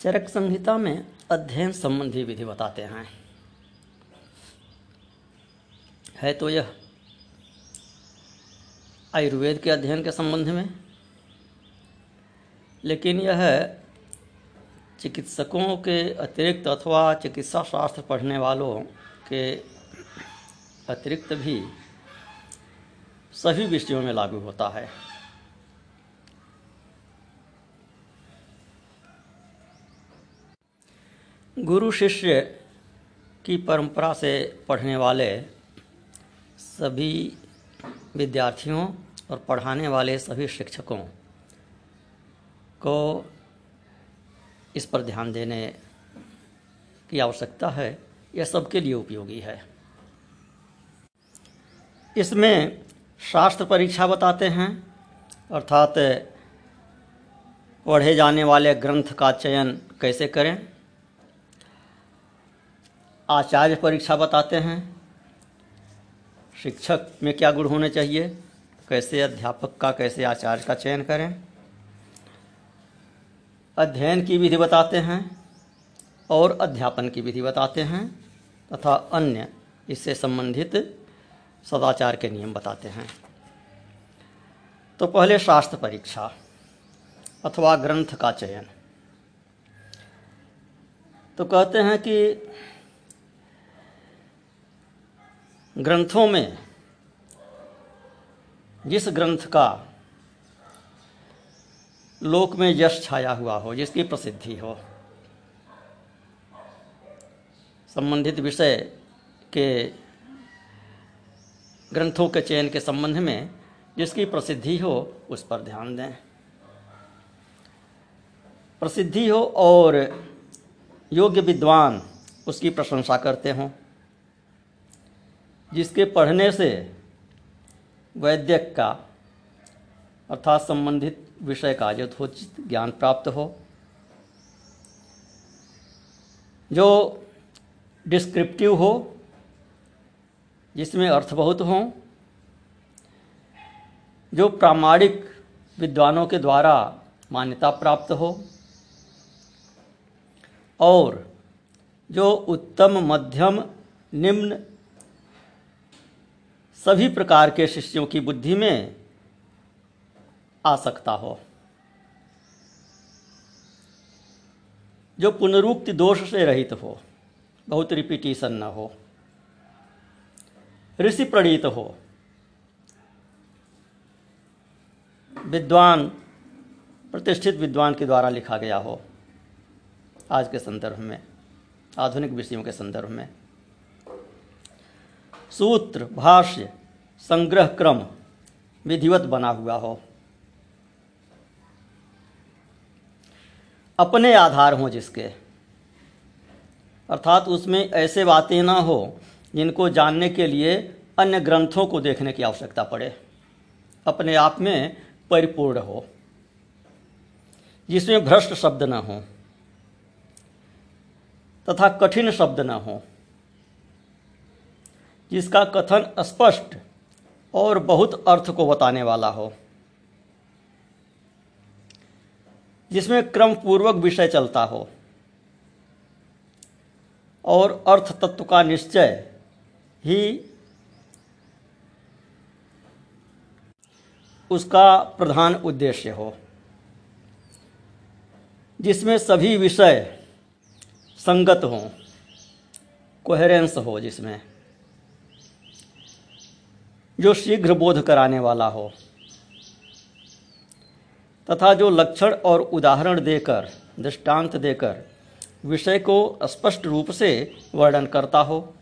चरक संहिता में अध्ययन संबंधी विधि बताते हैं। है तो यह आयुर्वेद के अध्ययन के संबंध में, लेकिन यह चिकित्सकों के अतिरिक्त अथवा चिकित्सा शास्त्र पढ़ने वालों के अतिरिक्त भी सभी विषयों में लागू होता है। गुरु शिष्य की परंपरा से पढ़ने वाले सभी विद्यार्थियों और पढ़ाने वाले सभी शिक्षकों को इस पर ध्यान देने की आवश्यकता है। यह सबके लिए उपयोगी है। इसमें शास्त्र परीक्षा बताते हैं, अर्थात पढ़े जाने वाले ग्रंथ का चयन कैसे करें आचार्य परीक्षा बताते हैं, शिक्षक में क्या गुण होने चाहिए, कैसे अध्यापक का, कैसे आचार्य का चयन करें। अध्ययन की विधि बताते हैं और अध्यापन की विधि बताते हैं तथा अन्य इससे संबंधित सदाचार के नियम बताते हैं। तो पहले शास्त्र परीक्षा अथवा ग्रंथ का चयन। तो कहते हैं कि ग्रंथों में, जिस ग्रंथ का लोक में यश छाया हुआ हो, जिसकी प्रसिद्धि हो, संबंधित विषय के ग्रंथों के चयन के संबंध में जिसकी प्रसिद्धि हो, उस पर ध्यान दें। प्रसिद्धि हो और योग्य विद्वान उसकी प्रशंसा करते हों। जिसके पढ़ने से वैद्यक का अर्थात संबंधित विषय का यथोचित ज्ञान प्राप्त हो, जो डिस्क्रिप्टिव हो, जिसमें अर्थ बहुत हों, जो प्रामाणिक विद्वानों के द्वारा मान्यता प्राप्त हो, और जो उत्तम मध्यम निम्न सभी प्रकार के शिष्यों की बुद्धि में आ सकता हो। जो पुनरुक्ति दोष से रहित हो, बहुत रिपीटिशन न हो, ऋषि प्रणीत हो, विद्वान, प्रतिष्ठित विद्वान के द्वारा लिखा गया हो, आज के संदर्भ में, आधुनिक विषयों के संदर्भ में। सूत्र, भाष्य, संग्रह क्रम, विधिवत बना हुआ हो। अपने आधार हों जिसके। अर्थात उसमें ऐसे बातें ना हो जिनको जानने के लिए अन्य ग्रंथों को देखने की आवश्यकता पड़े। अपने आप में परिपूर्ण हो। जिसमें भ्रष्ट शब्द न हो। तथा कठिन शब्द न हो। जिसका कथन स्पष्ट और बहुत अर्थ को बताने वाला हो। जिसमें क्रम पूर्वक विषय चलता हो और अर्थ तत्व का निश्चय ही उसका प्रधान उद्देश्य हो, जिसमें सभी विषय संगत हों कोहेरेंस हो जिसमें। जो शीघ्र बोध कराने वाला हो, तथा जो लक्षण और उदाहरण देकर, दृष्टांत देकर, विषय को स्पष्ट रूप से वर्णन करता हो,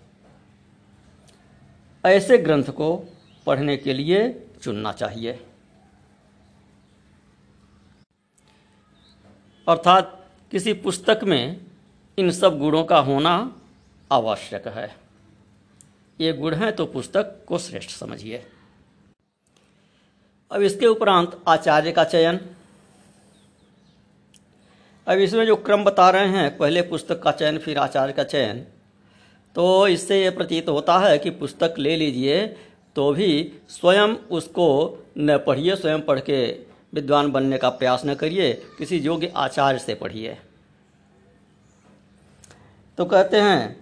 ऐसे ग्रंथ को पढ़ने के लिए चुनना चाहिए। अर्थात किसी पुस्तक में इन सब गुणों का होना आवश्यक है। ये गुण हैं तो पुस्तक को श्रेष्ठ समझिए। अब इसके उपरांत आचार्य का चयन। अब इसमें जो क्रम बता रहे हैं, पहले पुस्तक का चयन, फिर आचार्य का चयन। तो इससे ये प्रतीत होता है कि पुस्तक ले लीजिए तो भी स्वयं उसको न पढ़िए, स्वयं पढ़ के विद्वान बनने का प्रयास न करिए, किसी योग्य आचार्य से पढ़िए। तो कहते हैं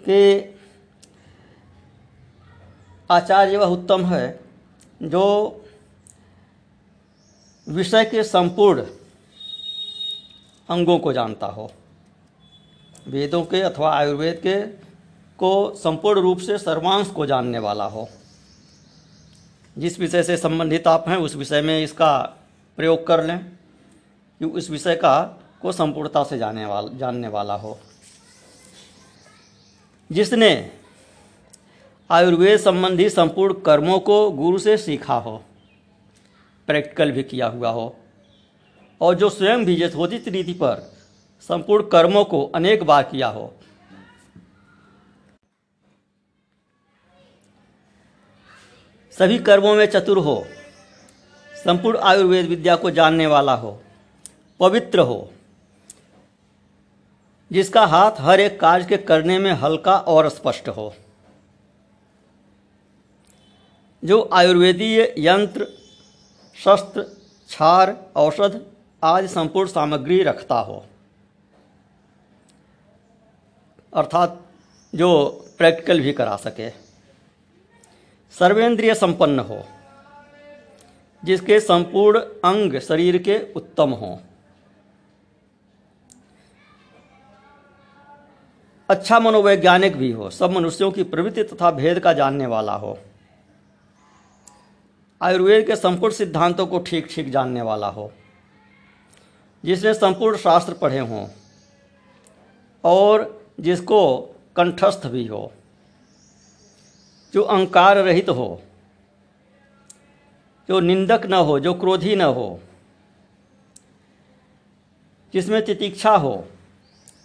कि आचार्य वह उत्तम है, जो विषय के संपूर्ण अंगों को जानता हो। वेदों के अथवा आयुर्वेद के को संपूर्ण रूप से सर्वांश को जानने वाला हो। जिस विषय से संबंधित आप हैं, उस विषय में इसका प्रयोग कर लें, कि उस विषय का को संपूर्णता से जाने वाला, जानने वाला हो। जिसने आयुर्वेद संबंधी संपूर्ण कर्मों को गुरु से सीखा हो प्रैक्टिकल भी किया हुआ हो, और जो स्वयं भी यथोचित रीति पर, संपूर्ण कर्मों को अनेक बार किया हो। सभी कर्मों में चतुर हो, संपूर्ण आयुर्वेद विद्या को जानने वाला हो, पवित्र हो, जिसका हाथ हर एक कार्य के करने में हल्का और स्पष्ट हो। जो आयुर्वेदीय यंत्र, शस्त्र क्षार औषध आदि संपूर्ण सामग्री रखता हो। अर्थात जो प्रैक्टिकल भी करा सके। सर्वेंद्रिय संपन्न हो, जिसके संपूर्ण अंग शरीर के उत्तम हों। अच्छा मनोवैज्ञानिक भी हो, सब मनुष्यों की प्रवृत्ति तथा भेद का जानने वाला हो। आयुर्वेद के संपूर्ण सिद्धांतों को ठीक ठीक जानने वाला हो, जिसने संपूर्ण शास्त्र पढ़े हों, और जिसको कंठस्थ भी हो, जो अंकार रहित हो, जो निंदक न हो, जो क्रोधी न हो, जिसमें तितिक्षा हो,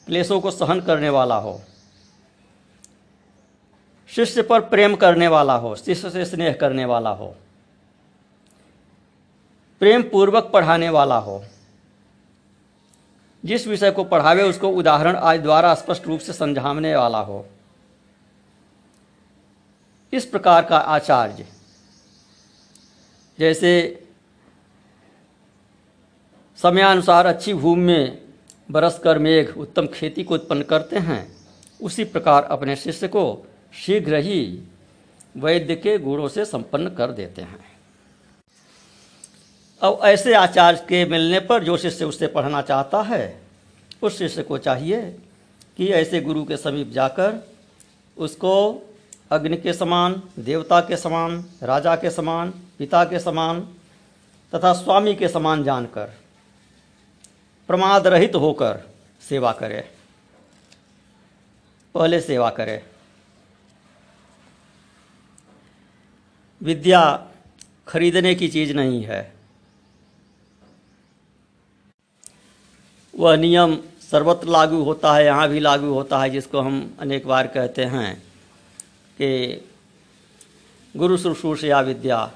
क्लेशों को सहन करने वाला हो, शिष्य पर प्रेम करने वाला हो, शिष्य से स्नेह करने वाला हो प्रेम पूर्वक पढ़ाने वाला हो। जिस विषय को पढ़ावे, उसको उदाहरण आज द्वारा स्पष्ट रूप से समझाने वाला हो। इस प्रकार का आचार्य, जैसे समयानुसार अच्छी भूमि में बरस कर मेघ उत्तम खेती को उत्पन्न करते हैं, उसी प्रकार अपने शिष्य को शीघ्र ही वैद्य के गुणों से संपन्न कर देते हैं। अब ऐसे आचार्य के मिलने पर जो शिष्य उससे पढ़ना चाहता है, उस शिष्य को चाहिए कि ऐसे गुरु के समीप जाकर उसको अग्नि के समान, देवता के समान, राजा के समान, पिता के समान तथा स्वामी के समान जानकर प्रमाद रहित होकर सेवा करे। पहले सेवा करे। विद्या खरीदने की चीज़ नहीं है। वह नियम सर्वत्र लागू होता है, यहाँ भी लागू होता है, जिसको हम अनेक बार कहते हैं कि गुरु शुश्रूषया विद्या,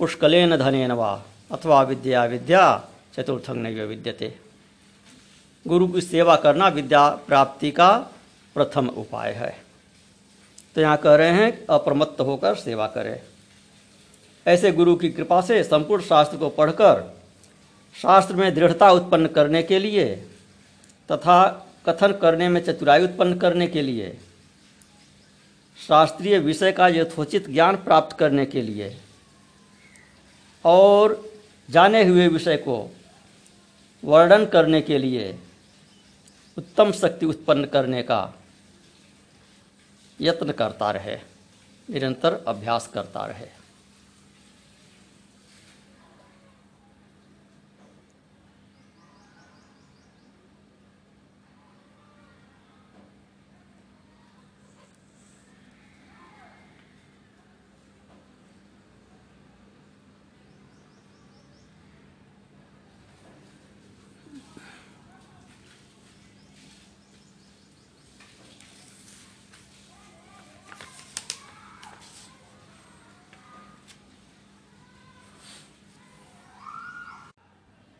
पुष्कलेन धनेन वा, अथवा विद्या विद्या चतुर्थंग नहीं विद्यते। गुरु की सेवा करना विद्या प्राप्ति का प्रथम उपाय है। तो यहाँ कह रहे हैं अप्रमत्त होकर सेवा करें। ऐसे गुरु की कृपा से संपूर्ण शास्त्र को पढ़कर शास्त्र में दृढ़ता उत्पन्न करने के लिए तथा कथन करने में चतुराई उत्पन्न करने के लिए, शास्त्रीय विषय का यथोचित ज्ञान प्राप्त करने के लिए और जाने हुए विषय को वर्णन करने के लिए उत्तम शक्ति उत्पन्न करने का यत्न करता रहे, निरंतर अभ्यास करता रहे।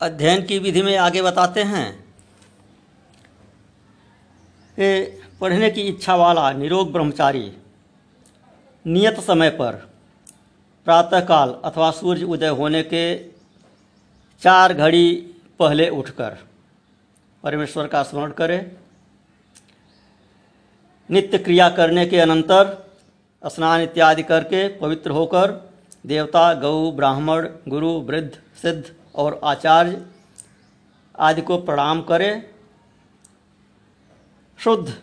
अध्ययन की विधि में आगे बताते हैं। कि पढ़ने की इच्छा वाला, निरोग ब्रह्मचारी। नियत समय पर, प्रातःकाल अथवा सूर्य उदय होने के चार घड़ी पहले उठकर, परमेश्वर का स्मरण करे। नित्य क्रिया करने के अनंतर, स्नान इत्यादि करके पवित्र होकर, देवता गौ ब्राह्मण, गुरु, वृद्ध, सिद्ध और आचार्य आदि को प्रणाम करें। शुद्ध,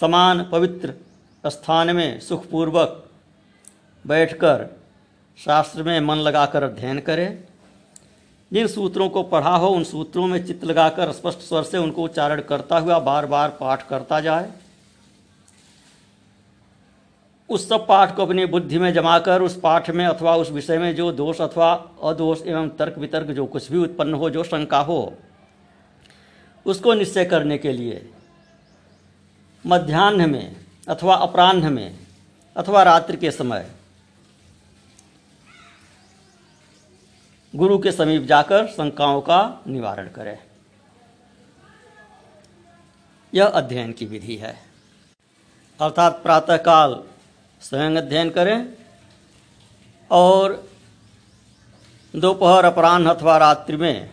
समान, पवित्र स्थान में सुखपूर्वक बैठकर शास्त्र में मन लगाकर अध्ययन करें। जिन सूत्रों को पढ़ा हो, उन सूत्रों में चित्त लगाकर, स्पष्ट स्वर से उनको उच्चारण करता हुआ बार बार पाठ करता जाए। उस सब पाठ को अपनी बुद्धि में जमाकर, उस पाठ में अथवा उस विषय में जो दोष अथवा अदोष एवं तर्क वितर्क जो कुछ भी उत्पन्न हो, जो शंका हो, उसको निश्चय करने के लिए मध्यान्ह में अथवा अपराह्न में अथवा रात्रि के समय गुरु के समीप जाकर शंकाओं का निवारण करें। यह अध्ययन की विधि है। अर्थात प्रातःकाल स्वयं अध्ययन करें और दोपहर अपराह्न अथवा रात्रि में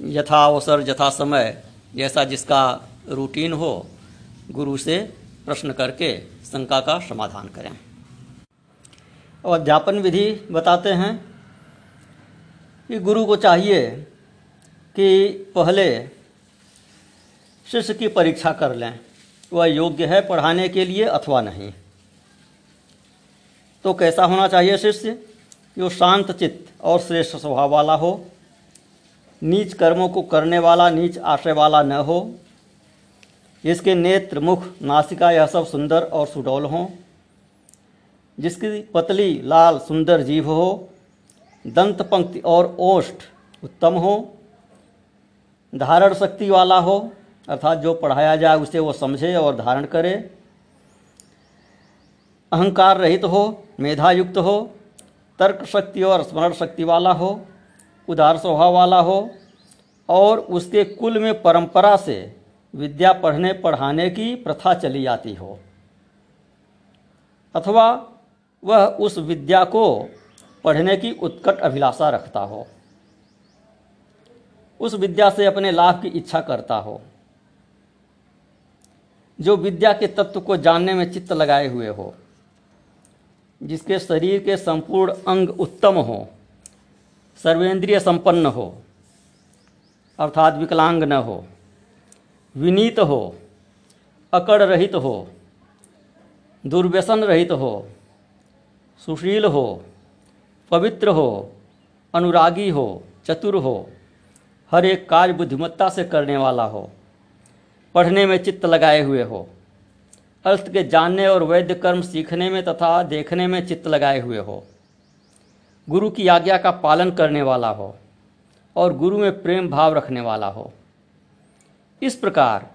यथा अवसर, यथा समय जैसा जिसका रूटीन हो, गुरु से प्रश्न करके शंका का समाधान करें। और अध्यापन विधि बताते हैं कि गुरु को चाहिए कि पहले शिष्य की परीक्षा कर लें। वह योग्य है पढ़ाने के लिए अथवा नहीं। तो कैसा होना चाहिए शिष्य? वो शांत चित्त और श्रेष्ठ स्वभाव वाला हो। नीच कर्मों को करने वाला, नीच आशय वाला न हो। जिसके नेत्र, मुख, नासिका यह सब सुंदर और सुडौल हों। जिसकी पतली, लाल, सुंदर जीभ हो, दंत, पंक्ति और ओष्ठ उत्तम हो। धारण शक्ति वाला हो, अर्थात जो पढ़ाया जाए उसे वो समझे और धारण करे। अहंकार रहित हो मेधा युक्त हो तर्क शक्ति और स्मरण शक्ति वाला हो, उदार स्वभाव वाला हो, और उसके कुल में परंपरा से विद्या पढ़ने, पढ़ाने की प्रथा चली आती हो। अथवा वह उस विद्या को पढ़ने की उत्कट अभिलाषा रखता हो। उस विद्या से अपने लाभ की इच्छा करता हो। जो विद्या के तत्व को जानने में चित्त लगाए हुए हो। जिसके शरीर के संपूर्ण अंग उत्तम हो, सर्वेंद्रिय संपन्न हो, अर्थात विकलांग न हो, विनीत हो, अकड़ रहित हो, दुर्व्यसन रहित हो, सुशील हो, पवित्र हो, अनुरागी हो, चतुर हो, हर एक कार्य बुद्धिमत्ता से करने वाला हो, पढ़ने में चित्त लगाए हुए हो। अर्थ के जानने और वैद्य कर्म सीखने में तथा देखने में चित्त लगाए हुए हो। गुरु की आज्ञा का पालन करने वाला हो और गुरु में प्रेम भाव रखने वाला हो। इस प्रकार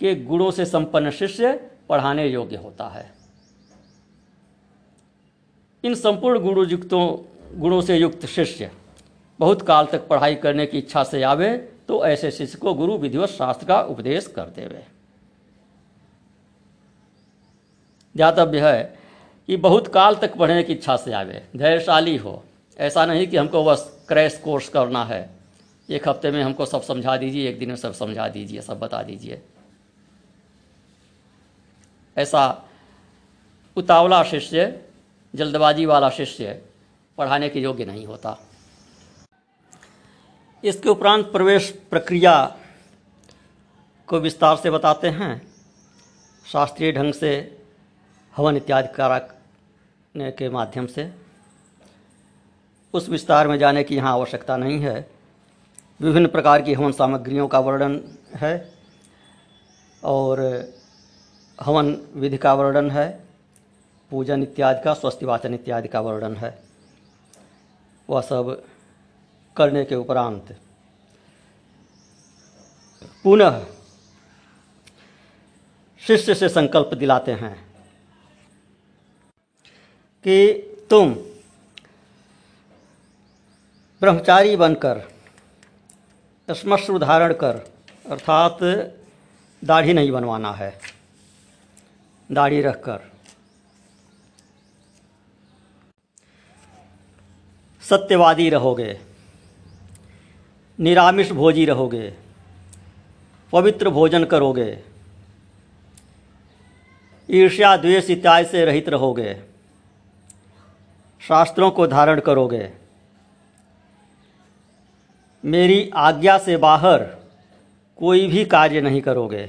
के गुणों से संपन्न शिष्य पढ़ाने योग्य होता है। इन संपूर्ण गुणों गुणों से युक्त शिष्य बहुत काल तक पढ़ाई करने की इच्छा से आवे तो ऐसे शिष्य को गुरु विधिवत शास्त्र का उपदेश कर देवे। ज्ञातव्य है कि बहुत काल तक पढ़ने की इच्छा से आवे। धैर्यशाली हो। ऐसा नहीं कि हमको बस क्रैश कोर्स करना है। एक हफ़्ते में हमको सब समझा दीजिए, एक दिन में सब समझा दीजिए, सब बता दीजिए। ऐसा उतावला शिष्य, जल्दबाजी वाला शिष्य पढ़ाने के योग्य नहीं होता। इसके उपरांत प्रवेश प्रक्रिया को विस्तार से बताते हैं। शास्त्रीय ढंग से हवन इत्यादि कराने के माध्यम से। उस विस्तार में जाने की यहाँ आवश्यकता नहीं है। विभिन्न प्रकार की हवन सामग्रियों का वर्णन है और हवन विधि का वर्णन है, पूजन इत्यादि का, स्वस्ति वाचन इत्यादि का वर्णन है। वह सब करने के उपरांत। पुनः शिष्य से संकल्प दिलाते हैं। कि तुम ब्रह्मचारी बनकर स्मश्रु धारण कर, अर्थात दाढ़ी नहीं बनवाना है। दाढ़ी रखकर। सत्यवादी रहोगे, निरामिष भोजी रहोगे, पवित्र भोजन करोगे, ईर्ष्या, द्वेष, इत्यादि से रहित रहोगे। शास्त्रों को धारण करोगे। मेरी आज्ञा से बाहर कोई भी कार्य नहीं करोगे।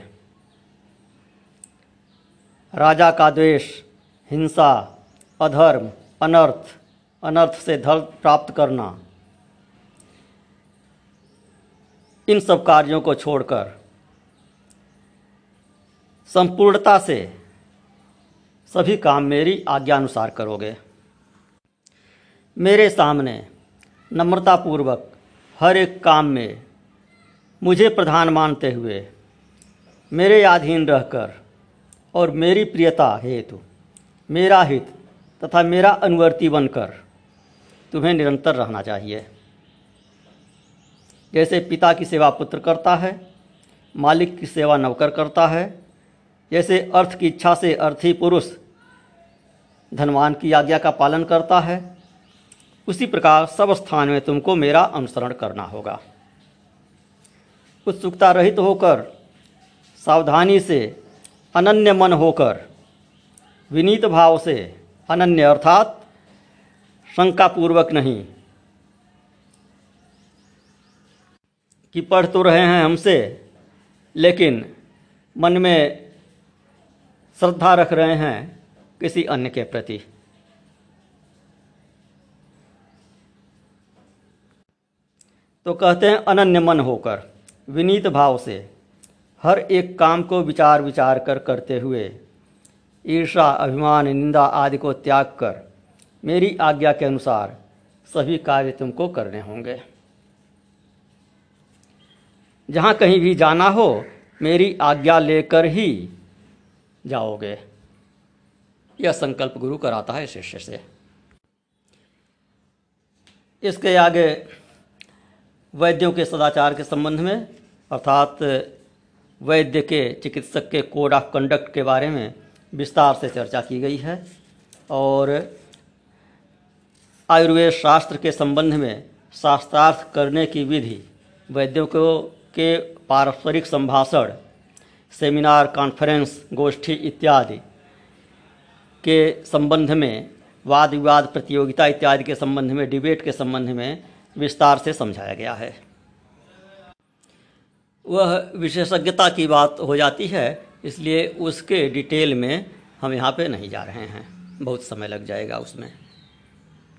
राजा का द्वेष, हिंसा, अधर्म, अनर्थ अनर्थ से धर्म प्राप्त करना, इन सब कार्यों को छोड़कर संपूर्णता से सभी काम मेरी आज्ञानुसार करोगे। मेरे सामने नम्रतापूर्वक हर एक काम में मुझे प्रधान मानते हुए मेरे अधीन रहकर और मेरी प्रियता हेतु, मेरा हित तथा मेरा अनुवर्ती बनकर तुम्हें निरंतर रहना चाहिए। जैसे पिता की सेवा पुत्र करता है, मालिक की सेवा नौकर करता है, जैसे अर्थ की इच्छा से अर्थी पुरुष धनवान की आज्ञा का पालन करता है उसी प्रकार सब स्थान में तुमको मेरा अनुसरण करना होगा। उत्सुकता रहित होकर, सावधानी से, अनन्य मन होकर, विनीत भाव से, अनन्य अर्थात शंकापूर्वक नहीं। कि पढ़ तो रहे हैं हमसे, लेकिन मन में श्रद्धा रख रहे हैं किसी अन्य के प्रति। तो कहते हैं अनन्य मन होकर, विनीत भाव से, हर एक काम को विचार विचार कर करते हुए ईर्षा अभिमान, निंदा आदि को त्याग कर, मेरी आज्ञा के अनुसार सभी कार्य तुमको करने होंगे। जहाँ कहीं भी जाना हो, मेरी आज्ञा लेकर ही जाओगे। यह संकल्प गुरु कराता है शिष्य से। इसके आगे वैद्यों के सदाचार के संबंध में, अर्थात, वैद्य के, चिकित्सक के कोड ऑफ़ कंडक्ट के बारे में विस्तार से चर्चा की गई है और आयुर्वेद शास्त्र के संबंध में शास्त्रार्थ करने की विधि, वैद्यों को, के पारस्परिक संभाषण, सेमिनार, कॉन्फ्रेंस, गोष्ठी इत्यादि के संबंध में वाद विवाद प्रतियोगिता इत्यादि के संबंध में, डिबेट के संबंध में विस्तार से समझाया गया है। वह विशेषज्ञता की बात हो जाती है, इसलिए उसके डिटेल में हम यहाँ पे नहीं जा रहे हैं। बहुत समय लग जाएगा उसमें।